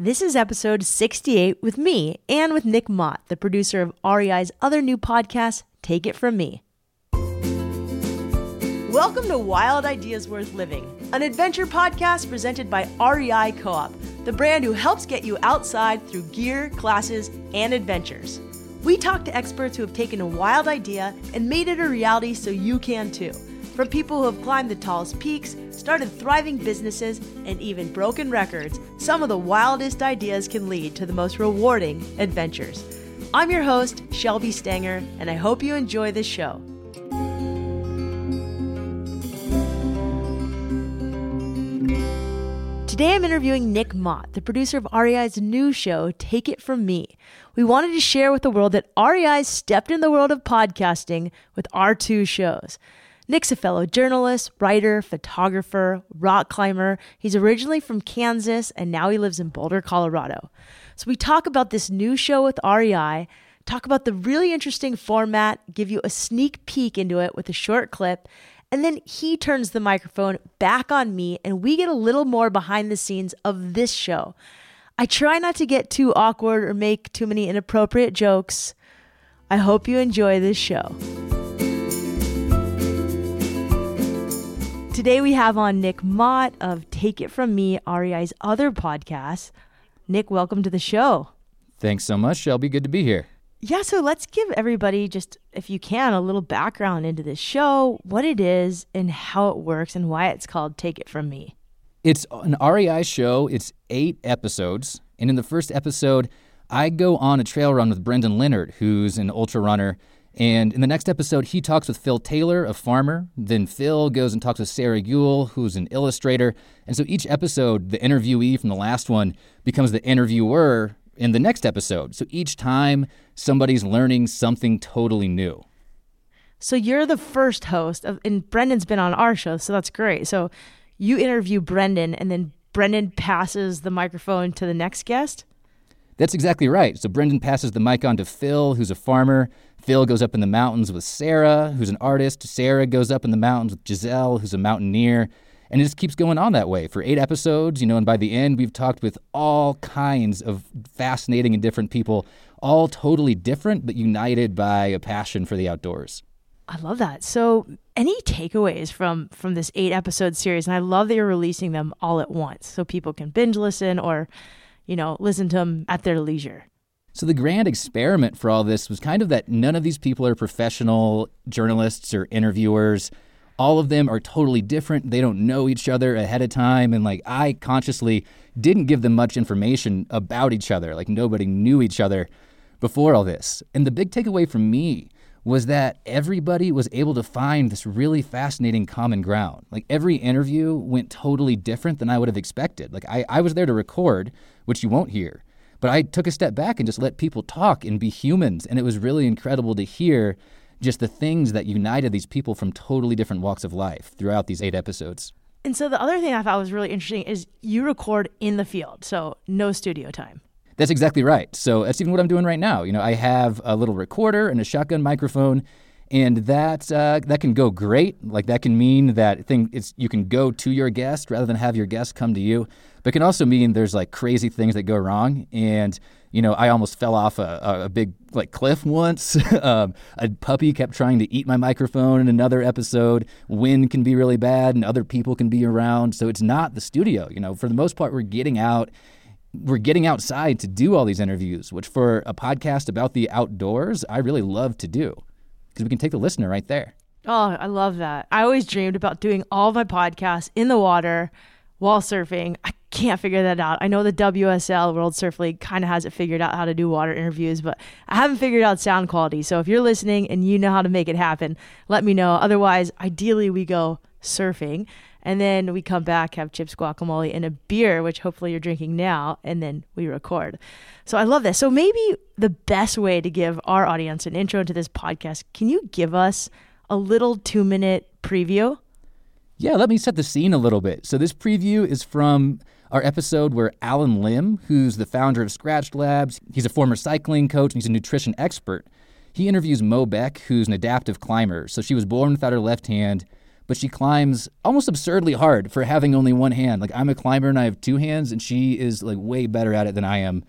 This is episode 68 with me and with Nick Mott, the producer of REI's other new podcast, Take It From Me. Welcome to Wild Ideas Worth Living, an adventure podcast presented by REI Co op, the brand who helps get you outside through gear, classes, and adventures. We talk to experts who have taken a wild idea and made it a reality so you can too. From people who have climbed the tallest peaks, started thriving businesses, and even broken records, some of the wildest ideas can lead to the most rewarding adventures. I'm your host, Shelby Stanger, and I hope you enjoy this show. Today I'm interviewing Nick Mott, the producer of REI's new show, Take It From Me. We wanted to share with the world that REI stepped in the world of podcasting with our two shows. Nick's a fellow journalist, writer, photographer, rock climber. He's originally from Kansas and now he lives in Boulder, Colorado. So we talk about this new show with REI, talk about the really interesting format, give you a sneak peek into it with a short clip, and then he turns the microphone back on me, and we get a little more behind the scenes of this show. I try not to get too awkward or make too many inappropriate jokes. I hope you enjoy this show. Today we have on Nick Mott of Take It From Me, REI's other podcast. Nick, welcome to the show. Thanks so much, Shelby. Good to be here. Yeah, so let's give everybody just, if you can, a little background into this show, what it is, and how it works, and why it's called Take It From Me. It's an REI show. It's eight episodes. And in the first episode, I go on a trail run with Brendan Leonard, who's an ultra runner. And in the next episode, he talks with Phil Taylor, a farmer. Then Phil goes and talks with Sarah Guell, who's an illustrator. And so each episode, the interviewee from the last one becomes the interviewer in the next episode. So each time somebody's learning something totally new. So you're the first host of, and Brendan's been on our show, so that's great. So you interview Brendan, and then Brendan passes the microphone to the next guest. That's exactly right. So Brendan passes the mic on to Phil, who's a farmer. Phil goes up in the mountains with Sarah, who's an artist. Sarah goes up in the mountains with Giselle, who's a mountaineer. And it just keeps going on that way for eight episodes, you know, and by the end, we've talked with all kinds of fascinating and different people, all totally different, but united by a passion for the outdoors. I love that. So, any takeaways from from this eight episode series? And I love that you're releasing them all at once, so people can binge listen or, you know, listen to them at their leisure. So the grand experiment for all this was kind of that none of these people are professional journalists or interviewers all of them are totally different. They don't know each other ahead of time. And like, I consciously didn't give them much information about each other. Like, nobody knew each other before all this. And the big takeaway from me was that everybody was able to find this really fascinating common ground. Like, every interview went totally different than I would have expected. Like, I, I was there to record, which you won't hear. But I took a step back and just let people talk and be humans. And it was really incredible to hear just the things that united these people from totally different walks of life throughout these eight episodes. And so the other thing I thought was really interesting is you record in the field, so no studio time. That's exactly right. So that's even what I'm doing right now. You know, I have a little recorder and a shotgun microphone, and that uh, that can go great. Like that can mean that thing it's you can go to your guest rather than have your guest come to you. But it can also mean there's like crazy things that go wrong, and you know, I almost fell off a, a big like cliff once. um, a puppy kept trying to eat my microphone in another episode. Wind can be really bad, and other people can be around. So it's not the studio. You know, for the most part, we're getting out. We're getting outside to do all these interviews, which for a podcast about the outdoors, I really love to do because we can take the listener right there. Oh, I love that. I always dreamed about doing all my podcasts in the water while surfing. I can't figure that out. I know the WSL World Surf League kind of has it figured out how to do water interviews, but I haven't figured out sound quality. So if you're listening and you know how to make it happen, let me know. Otherwise, ideally we go surfing and then we come back, have chips, guacamole, and a beer, which hopefully you're drinking now, and then we record. So I love this. So maybe the best way to give our audience an intro into this podcast, can you give us a little two minute preview? Yeah, let me set the scene a little bit. So this preview is from our episode where Allen Lim, who's the founder of Skratch Labs, he's a former cycling coach and he's a nutrition expert. He interviews Mo Beck, who's an adaptive climber. So she was born without her left hand, but she climbs almost absurdly hard for having only one hand. Like I'm a climber and I have two hands, and she is like way better at it than I am.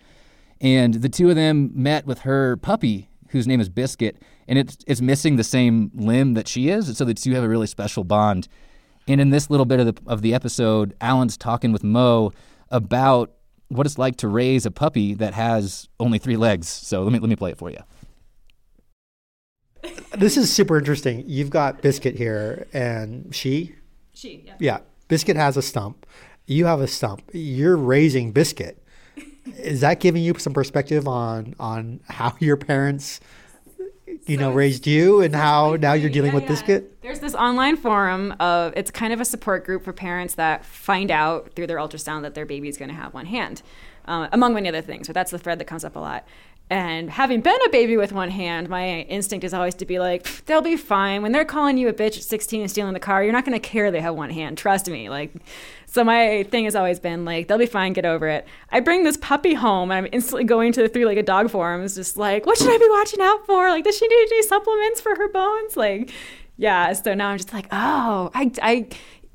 And the two of them met with her puppy, whose name is Biscuit, and it's it's missing the same limb that she is, so the two have a really special bond. And in this little bit of the of the episode, Allen's talking with Mo about what it's like to raise a puppy that has only three legs. So let me let me play it for you. This is super interesting. You've got Biscuit here, and she. She, yeah. Yeah, Biscuit has a stump. You have a stump. You're raising Biscuit. Is that giving you some perspective on on how your parents, you know, raised you and how now you're dealing Yeah, with yeah. Biscuit? There's this online forum of it's kind of a support group for parents that find out through their ultrasound that their baby's going to have one hand, uh, among many other things. But that's the thread that comes up a lot. And having been a baby with one hand, my instinct is always to be like, they'll be fine. When they're calling you a bitch at 16 and stealing the car, you're not going to care they have one hand. Trust me. Like, so my thing has always been like, they'll be fine. Get over it. I bring this puppy home, and I'm instantly going to the three-legged dog forums, just like, what should I be watching out for? Like, does she need any supplements for her bones? Like, yeah. So now I'm just like, oh, I, I,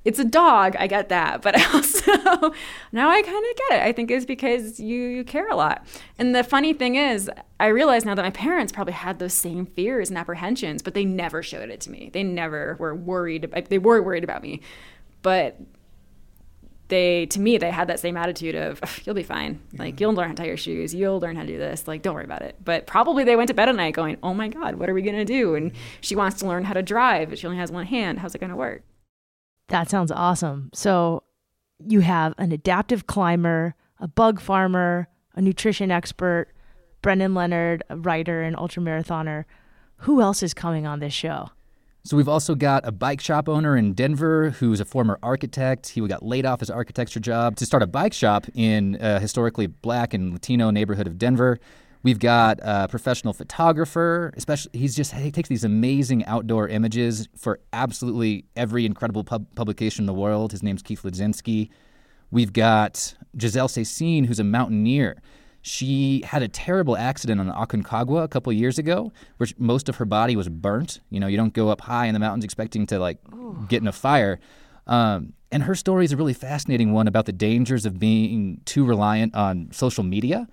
it's a dog. I get that, but I also now I kind of get it. I think it's because you you care a lot. And the funny thing is, I realize now that my parents probably had those same fears and apprehensions, but they never showed it to me. They never were worried. They were worried about me, but they to me they had that same attitude of you'll be fine like you'll learn how to tie your shoes you'll learn how to do this like don't worry about it but probably they went to bed at night going oh my god what are we going to do and she wants to learn how to drive but she only has one hand how's it going to work That sounds awesome. So you have an adaptive climber, a bug farmer, a nutrition expert, Brendan Leonard, a writer and ultramarathoner. Who else is coming on this show? So we've also got a bike shop owner in Denver who's a former architect. He got laid off his architecture job to start a bike shop in a historically black and Latino neighborhood of Denver. We've got a professional photographer, especially he's just he takes these amazing outdoor images for absolutely every incredible pub- publication in the world. His name's Keith Ladzinski. We've got Giselle Cecine, who's a mountaineer. She had a terrible accident on Aconcagua a couple years ago, where most of her body was burnt. You know, you don't go up high in the mountains expecting to like get in a fire. Um, and her story is a really fascinating one about the dangers of being too reliant on social media.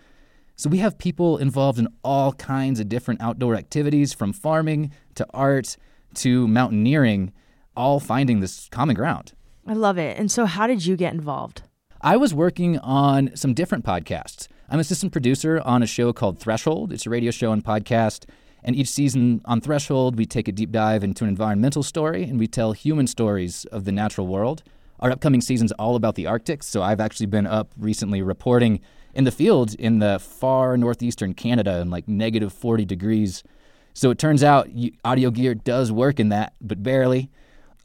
So we have people involved in all kinds of different outdoor activities, from farming to art to mountaineering, all finding this common ground. I love it. And so, how did you get involved? I was working on some different podcasts. I'm assistant producer on a show called Threshold. It's a radio show and podcast. And each season on Threshold, we take a deep dive into an environmental story and we tell human stories of the natural world. Our upcoming season's all about the Arctic, so I've actually been up recently reporting in the field in the far northeastern Canada in like negative 40 degrees. So it turns out audio gear does work in that, but barely.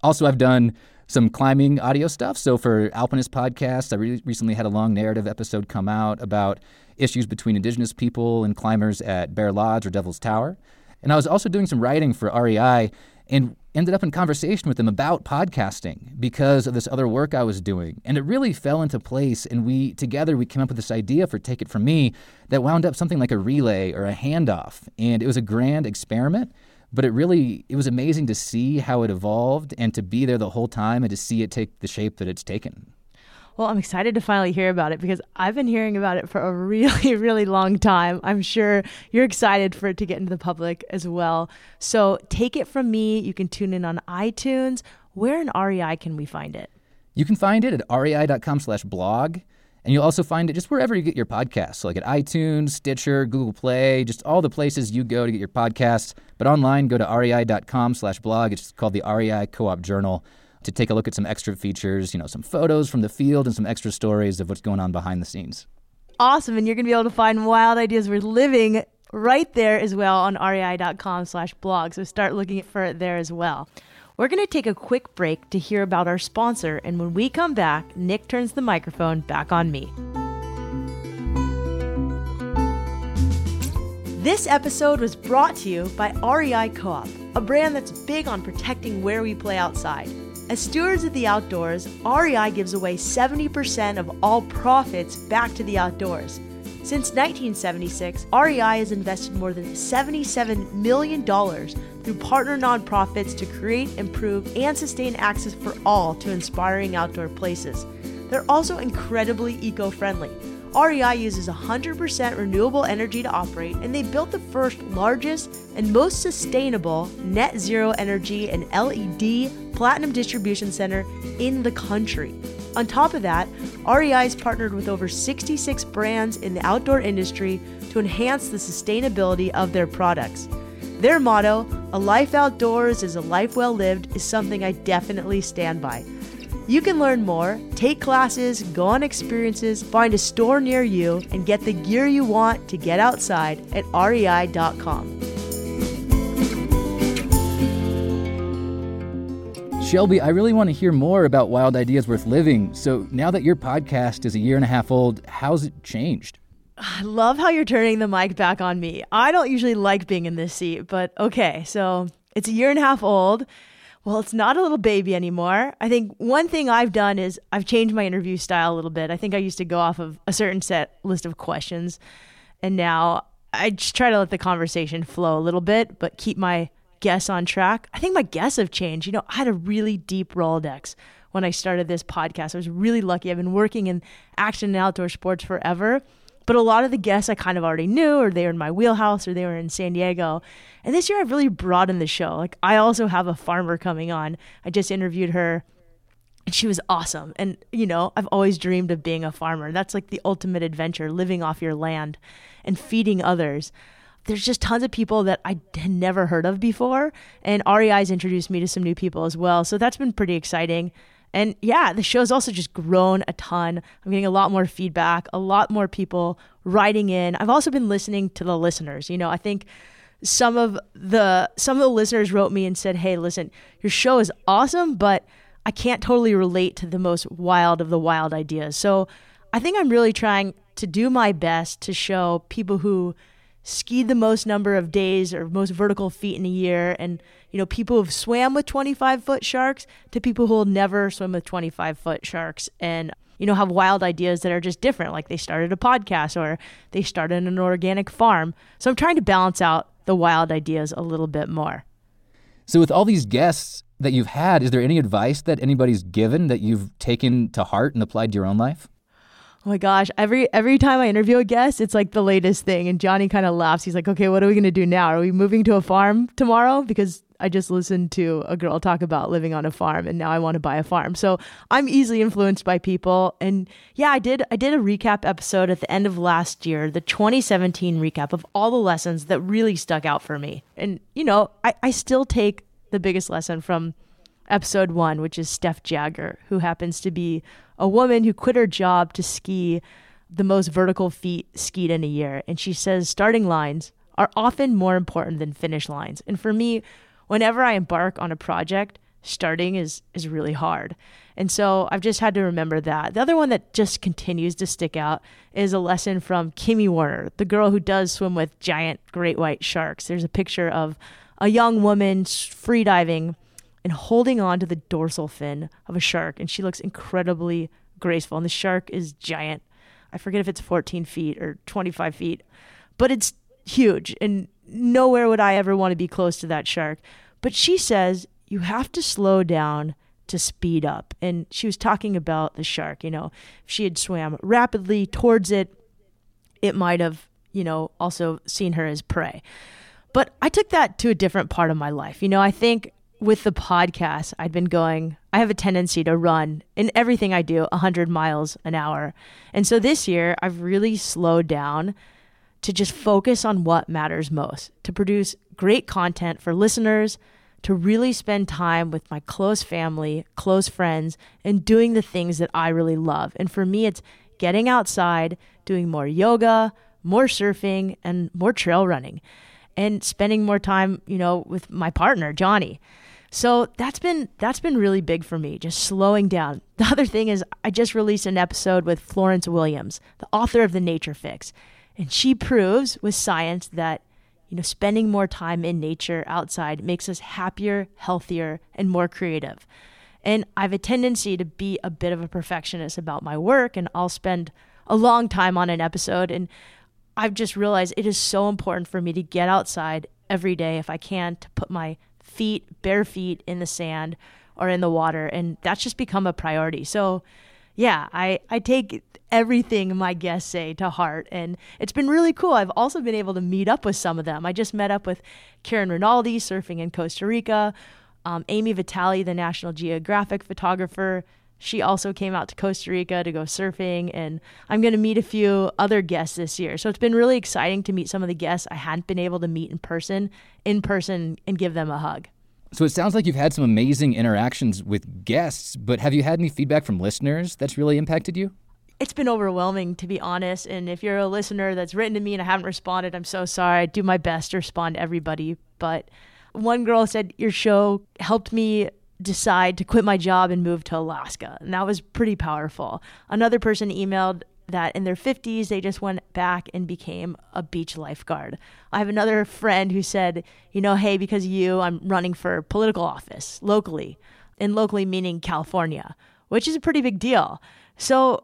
Also, I've done some climbing audio stuff. So for Alpinist Podcast, I re- recently had a long narrative episode come out about issues between indigenous people and climbers at Bear Lodge or Devil's Tower. And I was also doing some writing for REI and ended up in conversation with them about podcasting because of this other work I was doing. And it really fell into place. And we together we came up with this idea for Take It From Me that wound up something like a relay or a handoff. And it was a grand experiment but it really it was amazing to see how it evolved and to be there the whole time and to see it take the shape that it's taken Well, I'm excited to finally hear about it because I've been hearing about it for a really, really long time. I'm sure you're excited for it to get into the public as well. So take it from me. You can tune in on iTunes. Where in REI can we find it? you can find it at rei.com slash blog and you'll also find it just wherever you get your podcasts like at itunes stitcher google play just all the places you go to get your podcasts but online go to rei.com slash blog it's called the rei co-op journal to take a look at some extra features you know some photos from the field and some extra stories of what's going on behind the scenes Awesome. And you're going to be able to find Wild Ideas Worth Living right there as well on rei.com slash blog. So start looking for it there as well. We're going to take a quick break to hear about our sponsor. And when we come back, Nick turns the microphone back on me. This episode was brought to you by REI Co op, a brand that's big on protecting where we play outside. As stewards of the outdoors, REI gives away 70% of all profits back to the outdoors. Since 1976, REI has invested more than $77 million through partner nonprofits to create, improve, and sustain access for all to inspiring outdoor places. They're also incredibly eco friendly. REI uses 100% renewable energy to operate, and they built the first, largest, and most sustainable net zero energy and LEED platinum distribution center in the country. On top of that, REI has partnered with over 66 brands in the outdoor industry to enhance the sustainability of their products. Their motto, A life outdoors is a life well lived, is something I definitely stand by. You can learn more, take classes, go on experiences, find a store near you, and get the gear you want to get outside at rei.com. Shelby, I really want to hear more about Wild Ideas Worth Living. So now that your podcast is a year and a half old, how's it changed? I love how you're turning the mic back on me. I don't usually like being in this seat, but okay, so it's a year and a half old. Well, it's not a little baby anymore. I think one thing I've done is I've changed my interview style a little bit. I think I used to go off of a certain set list of questions, and now I just try to let the conversation flow a little bit, but keep my guests on track. I think my guests have changed. You know, I had a really deep Rolodex when I started this podcast. I was really lucky. I've been working in action and outdoor sports forever. But a lot of the guests I kind of already knew, or they were in my wheelhouse, or they were in San Diego. And this year I've really broadened the show. Like, I also have a farmer coming on. I just interviewed her, and she was awesome. And, you know, I've always dreamed of being a farmer. That's like the ultimate adventure, living off your land and feeding others. There's just tons of people that I had never heard of before. And REI's introduced me to some new people as well. So that's been pretty exciting. And yeah, the show's also just grown a ton. I'm getting a lot more feedback, a lot more people writing in. I've also been listening to the listeners. You know, I think some of the some of the listeners wrote me and said, "Hey, listen, your show is awesome, but I can't totally relate to the most wild of the wild ideas." So, I think I'm really trying to do my best to show people who skied the most number of days or most vertical feet in a year and you know people who've swam with 25 foot sharks to people who will never swim with 25 foot sharks and you know have wild ideas that are just different like they started a podcast or they started an organic farm so i'm trying to balance out the wild ideas a little bit more So, with all these guests that you've had, is there any advice that anybody's given that you've taken to heart and applied to your own life? Oh my gosh, every every time I interview a guest, it's like the latest thing and Johnny kind of laughs. He's like, "Okay, what are we going to do now? Are we moving to a farm tomorrow because I just listened to a girl talk about living on a farm and now I want to buy a farm." So, I'm easily influenced by people and yeah, I did I did a recap episode at the end of last year, the 2017 recap of all the lessons that really stuck out for me. And you know, I I still take the biggest lesson from episode 1, which is Steph Jagger, who happens to be a woman who quit her job to ski the most vertical feet skied in a year. And she says starting lines are often more important than finish lines. And for me, whenever I embark on a project, starting is is really hard. And so I've just had to remember that. The other one that just continues to stick out is a lesson from Kimi Werner, the girl who does swim with giant great white sharks. There's a picture of a young woman freediving and holding on to the dorsal fin of a shark. And she looks incredibly graceful. And the shark is giant. I forget if it's 14 feet or 25 feet, but it's huge. And nowhere would I ever want to be close to that shark. But she says you have to slow down to speed up. And she was talking about the shark. You know, if she had swam rapidly towards it, it might have, you know, also seen her as prey. But I took that to a different part of my life. You know, I think with the podcast, I'd been going, I have a tendency to run in everything I do 100 miles an hour. And so this year, I've really slowed down to just focus on what matters most, to produce great content for listeners, to really spend time with my close family, close friends, and doing the things that I really love. And for me, it's getting outside, doing more yoga, more surfing, and more trail running, and spending more time, you know, with my partner, Johnny. So that's been that's been really big for me, just slowing down. The other thing is I just released an episode with Florence Williams, the author of The Nature Fix. And she proves with science that you know spending more time in nature outside makes us happier, healthier, and more creative. And I have a tendency to be a bit of a perfectionist about my work and I'll spend a long time on an episode and I've just realized it is so important for me to get outside every day if I can to put my feet, bare feet in the sand or in the water. And that's just become a priority. So, yeah, I, I take everything my guests say to heart. And it's been really cool. I've also been able to meet up with some of them. I just met up with Karen Rinaldi surfing in Costa Rica, um, Ami Vitale, the National Geographic photographer. She also came out to Costa Rica to go surfing, and I'm going to meet a few other guests this year. So it's been really exciting to meet some of the guests I hadn't been able to meet in person, in person, and give them a hug. So it sounds like you've had some amazing interactions with guests, but have you had any feedback from listeners that's really impacted you? It's been overwhelming, to be honest. And if you're a listener that's written to me and I haven't responded, I'm so sorry. I do my best to respond to everybody. But one girl said, Your show helped me decide to quit my job and move to Alaska. And that was pretty powerful. Another person emailed that in their 50s they just went back and became a beach lifeguard. I have another friend who said, you know, hey, because of you, I'm running for political office locally, and locally meaning California, which is a pretty big deal. So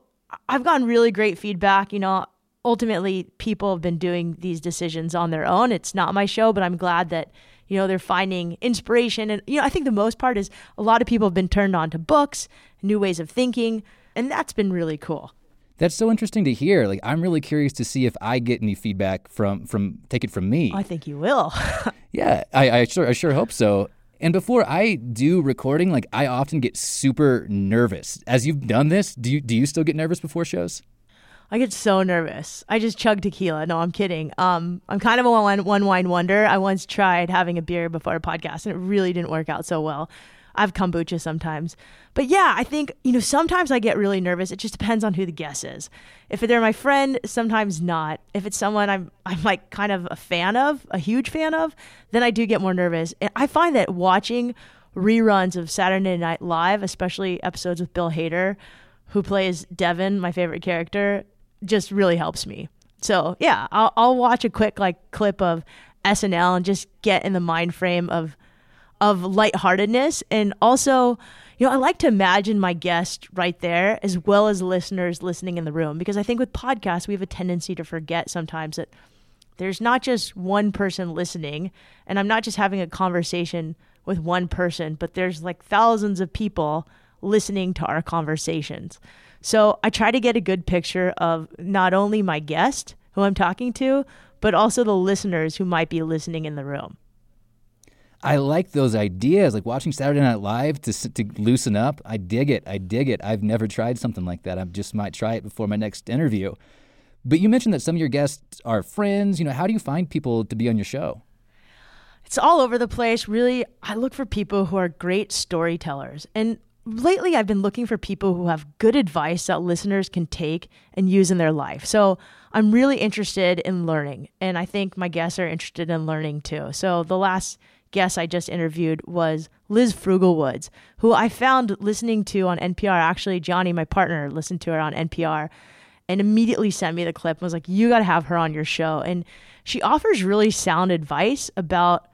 I've gotten really great feedback. You know, ultimately, people have been doing these decisions on their own. It's not my show, but I'm glad that you know they're finding inspiration and you know i think the most part is a lot of people have been turned on to books new ways of thinking and that's been really cool that's so interesting to hear. Like I'm really curious to see if I get any feedback from from take it from me. I think you will. yeah, I, I sure I sure hope so. And before I do recording, like I often get super nervous. As you've done this, do you do you still get nervous before shows? I get so nervous. I just chug tequila. No, I'm kidding. Um, I'm kind of a one, one wine wonder. I once tried having a beer before a podcast, and it really didn't work out so well. I have kombucha sometimes. But yeah, I think, you know, sometimes I get really nervous. It just depends on who the guest is. If they're my friend, sometimes not. If it's someone I'm I'm like kind of a fan of, a huge fan of, then I do get more nervous. And I find that watching reruns of Saturday Night Live, especially episodes with Bill Hader, who plays Devin, my favorite character, just really helps me. So yeah, I'll, I'll watch a quick like clip of SNL and just get in the mind frame of of lightheartedness and also you know, I like to imagine my guest right there as well as listeners listening in the room because I think with podcasts, we have a tendency to forget sometimes that there's not just one person listening, and I'm not just having a conversation with one person, but there's like thousands of people listening to our conversations. So I try to get a good picture of not only my guest who I'm talking to, but also the listeners who might be listening in the room. I like those ideas, like watching Saturday Night Live to to loosen up. I dig it. I dig it. I've never tried something like that. I just might try it before my next interview. But you mentioned that some of your guests are friends. You know, how do you find people to be on your show? It's all over the place. Really, I look for people who are great storytellers. And lately, I've been looking for people who have good advice that listeners can take and use in their life. So I'm really interested in learning. And I think my guests are interested in learning too. So the last guest I just interviewed was Liz Frugalwoods, who I found listening to on NPR. Actually, Johnny, my partner, listened to her on NPR and immediately sent me the clip and was like, You got to have her on your show. And she offers really sound advice about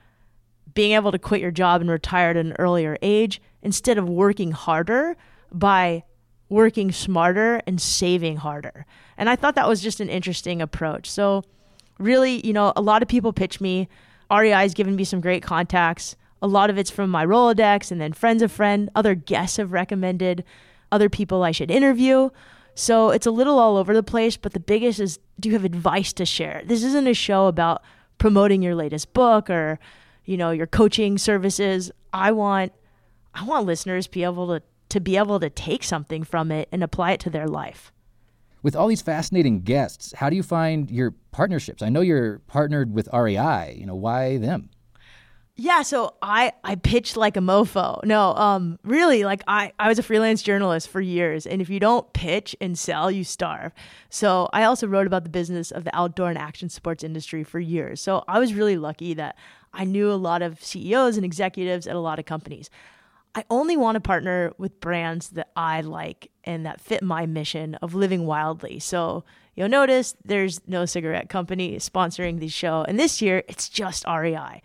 being able to quit your job and retire at an earlier age instead of working harder by working smarter and saving harder. And I thought that was just an interesting approach. So, really, you know, a lot of people pitch me REI has given me some great contacts. A lot of it's from my Rolodex and then friends of friend. Other guests have recommended other people I should interview. So it's a little all over the place, but the biggest is do you have advice to share? This isn't a show about promoting your latest book or, you know, your coaching services. I want I want listeners to be able to to be able to take something from it and apply it to their life with all these fascinating guests, how do you find your partnerships? I know you're partnered with REI. You know, why them? Yeah, so I I pitched like a mofo. No, um really like I I was a freelance journalist for years and if you don't pitch and sell, you starve. So I also wrote about the business of the outdoor and action sports industry for years. So I was really lucky that I knew a lot of CEOs and executives at a lot of companies. I only want to partner with brands that I like and that fit my mission of living wildly. So you'll notice there's no cigarette company sponsoring the show. And this year, it's just REI.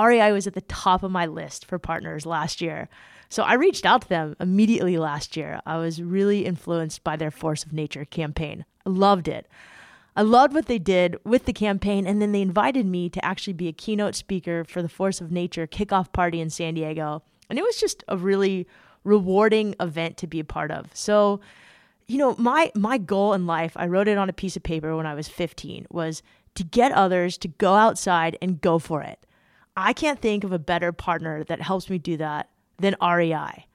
REI was at the top of my list for partners last year. So I reached out to them immediately last year. I was really influenced by their Force of Nature campaign. I loved it. I loved what they did with the campaign, and then they invited me to actually be a keynote speaker for the Force of Nature kickoff party in San Diego. And it was just a really rewarding event to be a part of. So, you know, my my goal in life, I wrote it on a piece of paper when I was 15, was to get others to go outside and go for it. I can't think of a better partner that helps me do that than REI.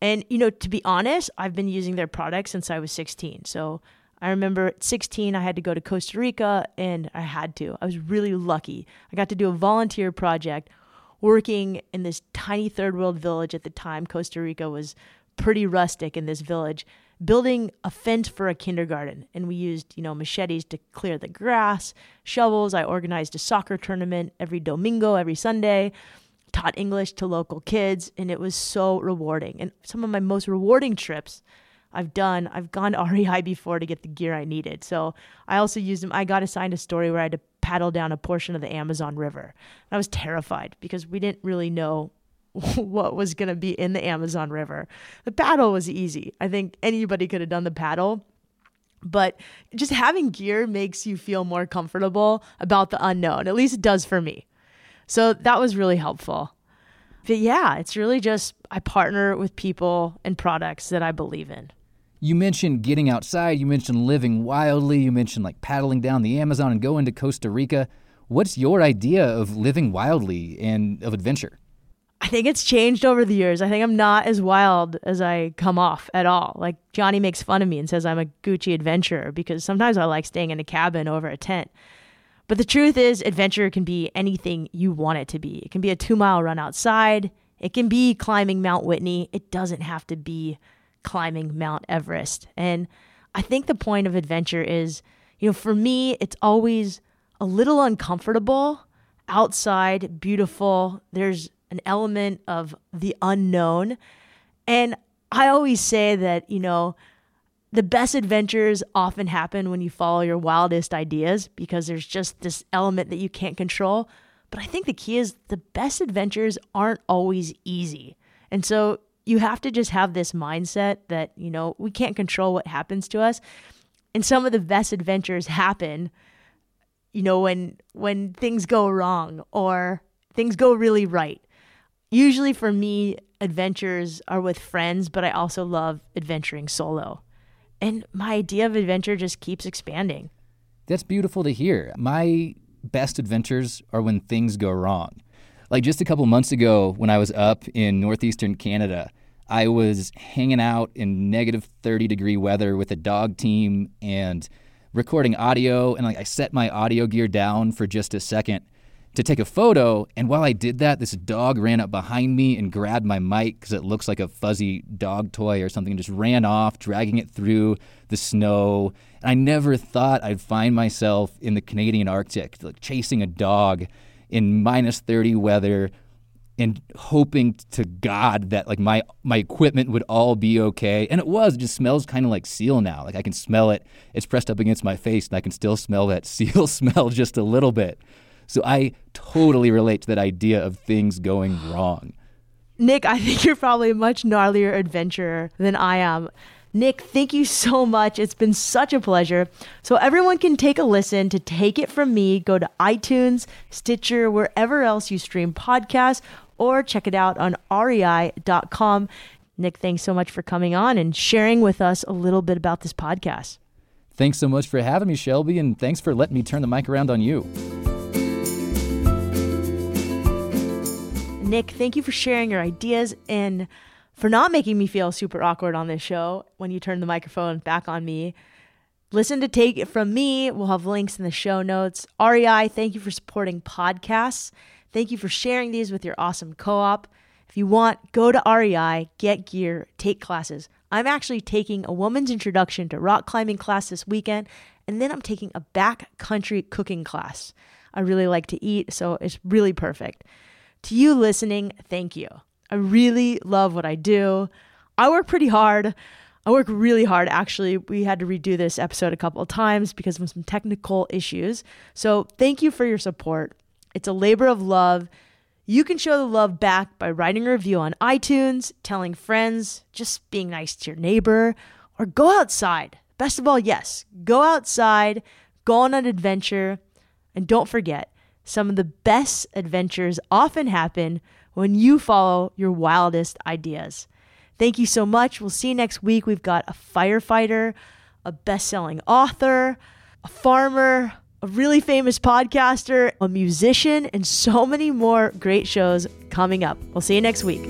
And, you know, to be honest, I've been using their products since I was 16. So I remember at 16, I had to go to Costa Rica and I had to. I was really lucky. I got to do a volunteer project working in this tiny third world village at the time. Costa Rica was pretty rustic in this village, building a fence for a kindergarten. And we used, you know, machetes to clear the grass, shovels. I organized a soccer tournament every domingo, every Sunday taught English to local kids, and it was so rewarding. And some of my most rewarding trips I've done, I've gone REI before to get the gear I needed. So I also used them. I got assigned a story where I had to paddle down a portion of the Amazon River. I was terrified because we didn't really know what was going to be in the Amazon River. The paddle was easy. I think anybody could have done the paddle. But just having gear makes you feel more comfortable about the unknown. At least it does for me. So that was really helpful. But yeah, it's really just I partner with people and products that I believe in. You mentioned getting outside, you mentioned living wildly, you mentioned like paddling down the Amazon and going to Costa Rica. What's your idea of living wildly and of adventure? I think it's changed over the years. I think I'm not as wild as I come off at all. Like Johnny makes fun of me and says I'm a Gucci adventurer because sometimes I like staying in a cabin over a tent. But the truth is, adventure can be anything you want it to be. It can be a two mile run outside, it can be climbing Mount Whitney. It doesn't have to be climbing Mount Everest. And I think the point of adventure is, you know, for me, it's always a little uncomfortable outside, beautiful. There's an element of the unknown. And I always say that, you know, the best adventures often happen when you follow your wildest ideas because there's just this element that you can't control. But I think the key is the best adventures aren't always easy. And so you have to just have this mindset that, you know, we can't control what happens to us. And some of the best adventures happen, you know, when when things go wrong or things go really right. Usually for me, adventures are with friends, but I also love adventuring solo and my idea of adventure just keeps expanding. That's beautiful to hear. My best adventures are when things go wrong. Like just a couple months ago, when I was up in northeastern Canada, I was hanging out in negative 30 degree weather with a dog team and recording audio. And like I set my audio gear down for just a second to take a photo. And while I did that, this dog ran up behind me and grabbed my mic because it looks like a fuzzy dog toy or something and just ran off, dragging it through the snow. And I never thought I'd find myself in the Canadian Arctic, like chasing a dog in minus 30 weather and hoping to God that like my my equipment would all be okay. And it was. It just smells kind of like seal now. Like I can smell it. It's pressed up against my face and I can still smell that seal smell just a little bit. So I totally relate to that idea of things going wrong. Nick, I think you're probably a much gnarlier adventurer than I am. Nick, thank you so much. It's been such a pleasure. So, everyone can take a listen to Take It From Me. Go to iTunes, Stitcher, wherever else you stream podcasts, or check it out on rei.com. Nick, thanks so much for coming on and sharing with us a little bit about this podcast. Thanks so much for having me, Shelby, and thanks for letting me turn the mic around on you. Nick, thank you for sharing your ideas and for not making me feel super awkward on this show when you turn the microphone back on me. Listen to Take It From Me. We'll have links in the show notes. REI, thank you for supporting podcasts. Thank you for sharing these with your awesome co op. If you want, go to REI, get gear, take classes. I'm actually taking a woman's introduction to rock climbing class this weekend, and then I'm taking a backcountry cooking class. I really like to eat, so it's really perfect. To you listening, thank you. I really love what I do. I work pretty hard. I work really hard. Actually, we had to redo this episode a couple of times because of some technical issues. So, thank you for your support. It's a labor of love. You can show the love back by writing a review on iTunes, telling friends, just being nice to your neighbor, or go outside. Best of all, yes, go outside, go on an adventure, and don't forget, some of the best adventures often happen when you follow your wildest ideas. Thank you so much. We'll see you next week. We've got a firefighter, a best selling author, a farmer, a really famous podcaster, a musician, and so many more great shows coming up. We'll see you next week.